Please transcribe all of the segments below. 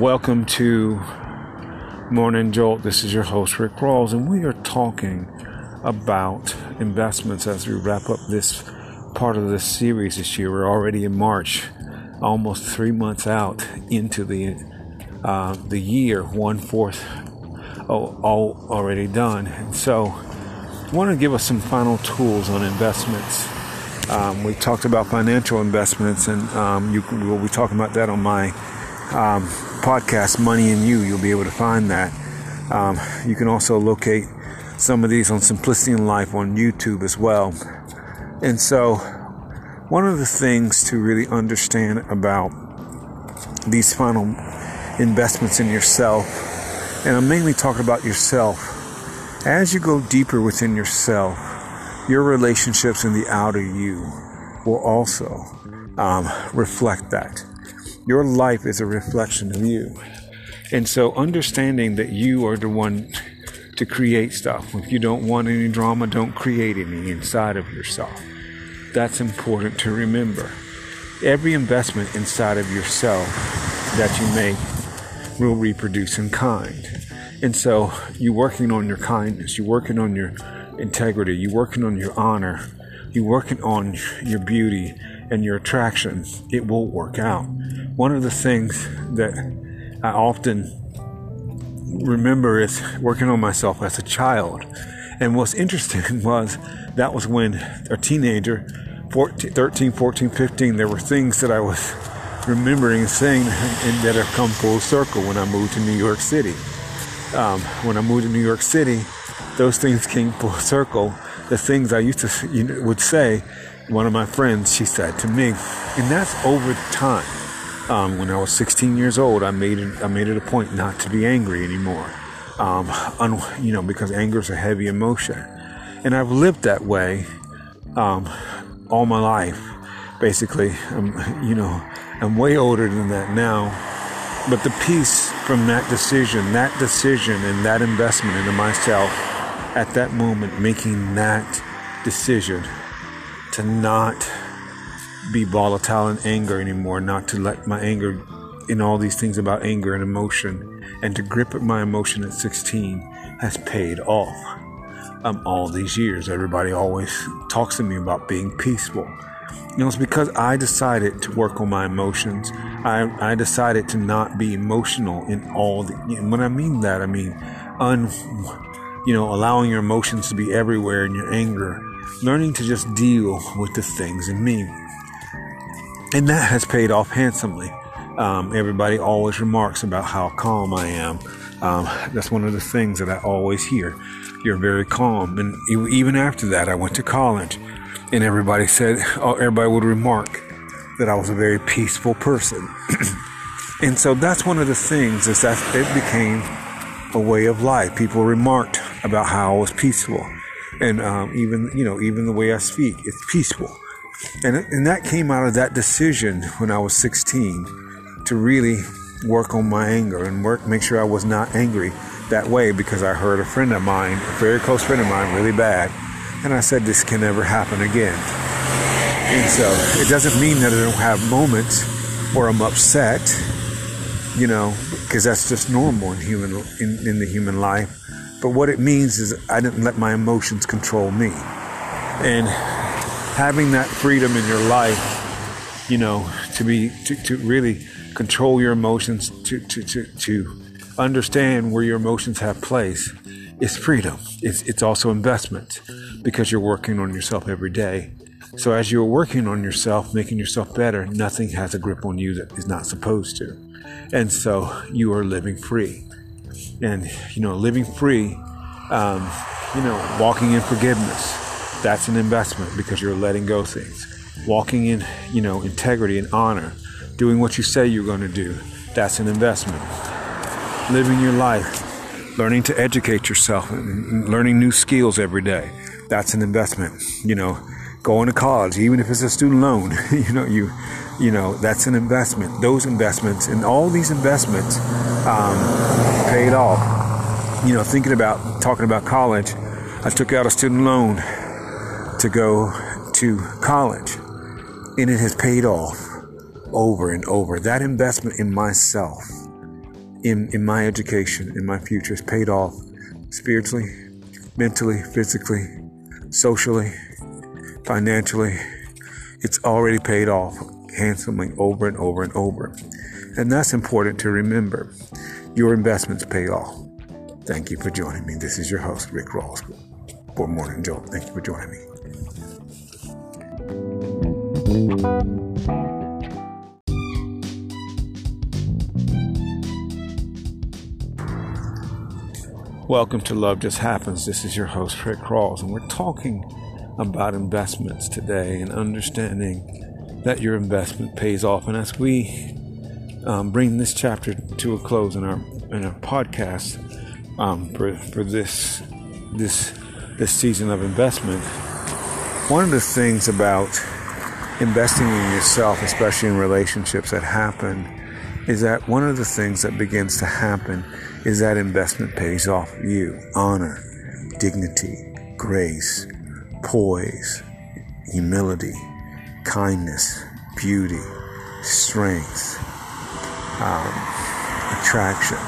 welcome to Morning Jolt. This is your host, Rick Rawls, and we are talking about investments as we wrap up this part of this series this year. We're already in March, almost three months out into the uh, the year, one fourth oh, all already done. And so, I want to give us some final tools on investments. Um, we talked about financial investments, and um, you we'll be talking about that on my um, podcast, Money and You. You'll be able to find that. Um, you can also locate some of these on Simplicity in Life on YouTube as well. And so, one of the things to really understand about these final investments in yourself, and I'm mainly talking about yourself, as you go deeper within yourself, your relationships in the outer you will also um, reflect that. Your life is a reflection of you. And so understanding that you are the one to create stuff. If you don't want any drama, don't create any inside of yourself. That's important to remember. Every investment inside of yourself that you make will reproduce in kind. And so you're working on your kindness, you're working on your integrity, you're working on your honor, you're working on your beauty and your attraction, it will work out one of the things that I often remember is working on myself as a child. And what's interesting was that was when a teenager, 14, 13, 14, 15, there were things that I was remembering and saying and that have come full circle when I moved to New York City. Um, when I moved to New York City, those things came full circle. The things I used to you know, would say, one of my friends, she said to me, and that's over time. Um, when I was 16 years old, I made it, I made it a point not to be angry anymore. Um, un, you know, because anger is a heavy emotion, and I've lived that way um, all my life. Basically, I'm, you know, I'm way older than that now. But the peace from that decision, that decision, and that investment into myself at that moment, making that decision to not be volatile in anger anymore, not to let my anger in all these things about anger and emotion, and to grip at my emotion at 16 has paid off. Um, all these years, everybody always talks to me about being peaceful. You know, it's because I decided to work on my emotions. I, I decided to not be emotional in all the. And when I mean that, I mean, un, you know, allowing your emotions to be everywhere in your anger, learning to just deal with the things in me and that has paid off handsomely. Um, everybody always remarks about how calm I am. Um, that's one of the things that I always hear. You're very calm. And even after that, I went to college, and everybody said, oh, everybody would remark that I was a very peaceful person. and so that's one of the things is that it became a way of life. People remarked about how I was peaceful, and um, even you know even the way I speak, it's peaceful. And, and that came out of that decision when I was 16 to really work on my anger and work, make sure I was not angry that way because I heard a friend of mine, a very close friend of mine, really bad. And I said, this can never happen again. And so it doesn't mean that I don't have moments where I'm upset, you know, because that's just normal in human in, in the human life. But what it means is I didn't let my emotions control me. And having that freedom in your life, you know, to be to, to really control your emotions, to, to, to, to understand where your emotions have place, is freedom. It's, it's also investment because you're working on yourself every day. So as you're working on yourself, making yourself better, nothing has a grip on you that is not supposed to. And so you are living free. And, you know, living free, um, you know, walking in forgiveness, that's an investment because you're letting go things. Walking in, you know, integrity and honor, doing what you say you're going to do, that's an investment. Living your life, learning to educate yourself, learning new skills every day, that's an investment. You know, going to college, even if it's a student loan, you know, you, you know, that's an investment. Those investments and all these investments um, paid off. You know, thinking about talking about college, I took out a student loan to go to college. And it has paid off over and over. That investment in myself in, in my education, in my future, has paid off spiritually, mentally, physically, socially, financially. It's already paid off handsomely over and over and over. And that's important to remember. Your investments pay off. Thank you for joining me. This is your host, Rick Rawls, for Morning Jolt. Thank you for joining me. Welcome to Love Just Happens. This is your host, Rick Rawls, and we're talking about investments today and understanding that your investment pays off. And as we um, bring this chapter to a close in our in our podcast um, for for this this this season of investment, one of the things about investing in yourself, especially in relationships that happen, is that one of the things that begins to happen is that investment pays off you honor, dignity, grace, poise, humility, kindness, beauty, strength, um, attraction,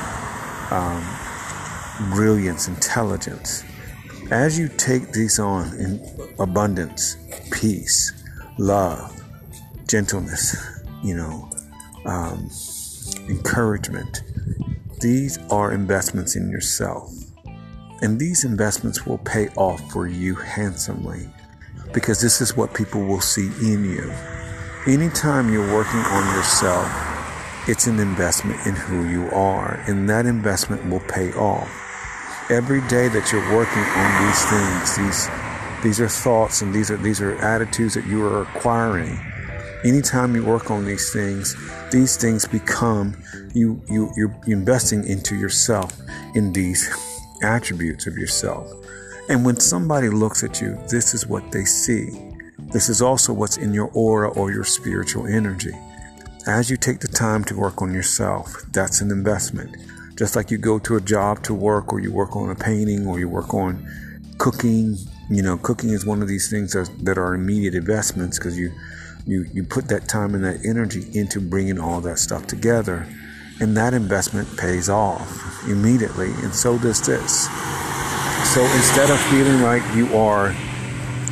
um, brilliance, intelligence. As you take these on in abundance, peace, love, gentleness, you know, um, encouragement, these are investments in yourself. And these investments will pay off for you handsomely because this is what people will see in you. Anytime you're working on yourself, it's an investment in who you are, and that investment will pay off. Every day that you're working on these things, these these are thoughts and these are these are attitudes that you are acquiring. Anytime you work on these things, these things become you you you're investing into yourself in these attributes of yourself. And when somebody looks at you, this is what they see. This is also what's in your aura or your spiritual energy. As you take the time to work on yourself, that's an investment. Just like you go to a job to work, or you work on a painting, or you work on cooking. You know, cooking is one of these things that, that are immediate investments because you, you you put that time and that energy into bringing all that stuff together and that investment pays off immediately, and so does this. So instead of feeling like you are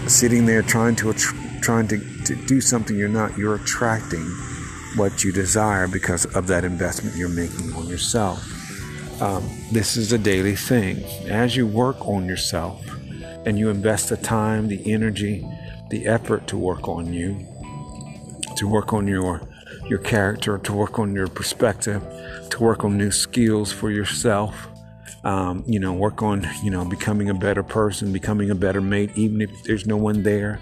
sitting there trying to trying to, to do something you're not, you're attracting what you desire because of that investment you're making on yourself. Um, this is a daily thing. As you work on yourself and you invest the time, the energy, the effort to work on you, to work on your your character, to work on your perspective, to work on new skills for yourself. Um, you know, work on, you know, becoming a better person, becoming a better mate, even if there's no one there.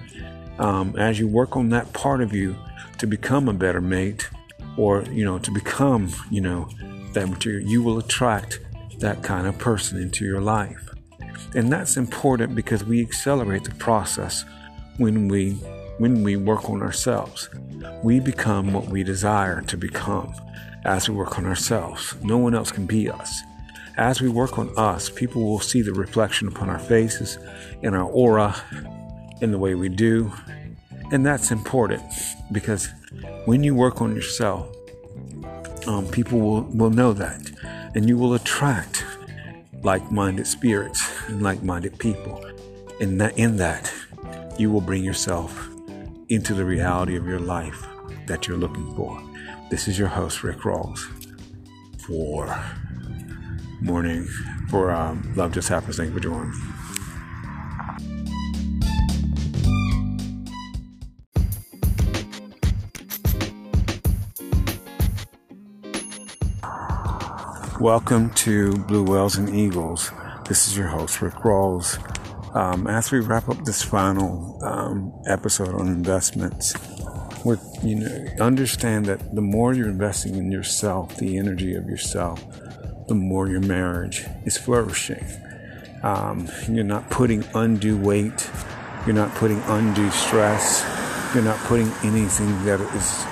Um, as you work on that part of you to become a better mate, or, you know, to become, you know, that material, you will attract that kind of person into your life. And that's important because we accelerate the process when we when we work on ourselves. We become what we desire to become as we work on ourselves. No one else can be us. As we work on us, people will see the reflection upon our faces, in our aura, in the way we do. And that's important because when you work on yourself, um, people will, will know that. And you will attract like minded spirits and like minded people. And that, in that, you will bring yourself into the reality of your life that you're looking for. This is your host, Rick Rawls, for morning for um, Love Just Happens. Thank you for joining. Welcome to Blue Whales and Eagles. This is your host, Rick Rawls. Um, as we wrap up this final um, episode on investments, we you know understand that the more you're investing in yourself, the energy of yourself, the more your marriage is flourishing. Um, you're not putting undue weight. You're not putting undue stress. You're not putting anything that is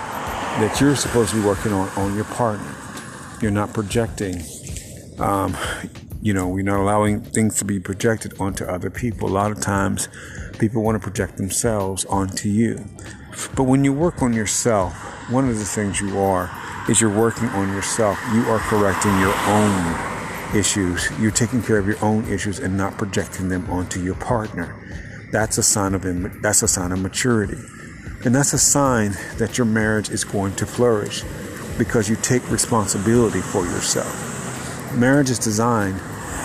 that you're supposed to be working on on your partner. You're not projecting um, you know, we're not allowing things to be projected onto other people. A lot of times, people want to project themselves onto you. But when you work on yourself one of the things you are is you're working on yourself. You are correcting your own issues. You're taking care of your own issues and not projecting them onto your partner. That's a sign of that's a sign of maturity. And that's a sign that your marriage is going to flourish because you take responsibility for yourself. Marriage is designed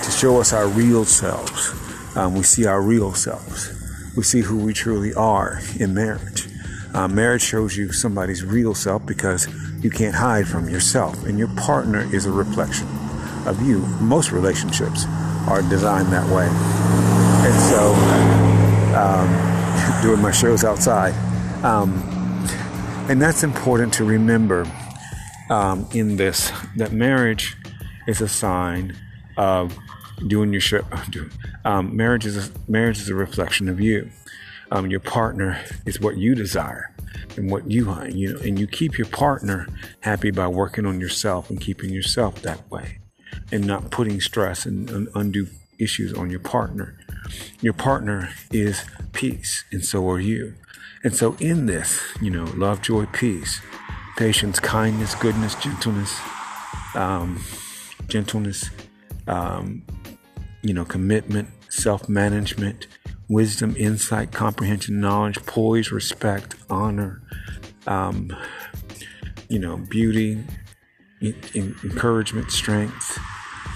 to show us our real selves. Um, we see our real selves. We see who we truly are in marriage. Uh, marriage shows you somebody's real self because you can't hide from yourself, and your partner is a reflection of you. Most relationships are designed that way. And so, um, doing my shows outside, um, and that's important to remember um, in this that marriage is a sign of doing your show. Um, marriage is a, marriage is a reflection of you. Um, your partner is what you desire and what you want. you know, and you keep your partner happy by working on yourself and keeping yourself that way, and not putting stress and, and undue issues on your partner. Your partner is peace, and so are you. And so, in this, you know, love, joy, peace, patience, kindness, goodness, gentleness, um, gentleness, um, you know, commitment, self management, wisdom, insight, comprehension, knowledge, poise, respect, honor, um, you know, beauty, encouragement, strength.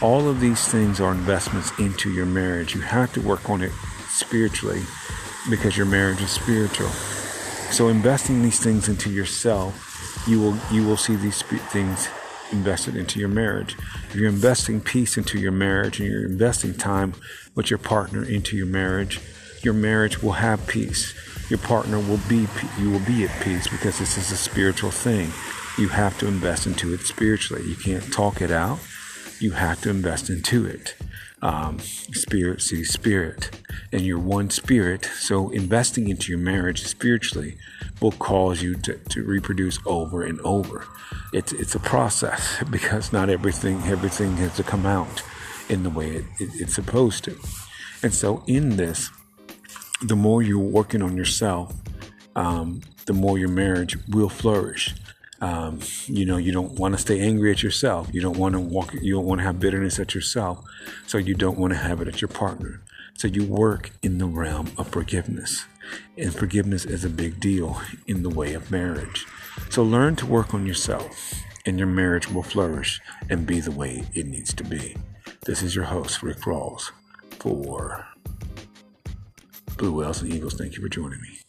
All of these things are investments into your marriage. You have to work on it spiritually because your marriage is spiritual. So investing these things into yourself, you will you will see these things invested into your marriage. If you're investing peace into your marriage and you're investing time with your partner into your marriage, your marriage will have peace. Your partner will be you will be at peace because this is a spiritual thing. You have to invest into it spiritually. You can't talk it out. You have to invest into it. Um, spirit sees spirit, and you're one spirit. So investing into your marriage spiritually will cause you to, to reproduce over and over. It's it's a process because not everything everything has to come out in the way it, it, it's supposed to. And so in this, the more you're working on yourself, um, the more your marriage will flourish. Um, you know, you don't want to stay angry at yourself. You don't want to walk. You don't want to have bitterness at yourself. So you don't want to have it at your partner. So you work in the realm of forgiveness, and forgiveness is a big deal in the way of marriage. So learn to work on yourself, and your marriage will flourish and be the way it needs to be. This is your host, Rick Rawls, for Blue Whales and Eagles. Thank you for joining me.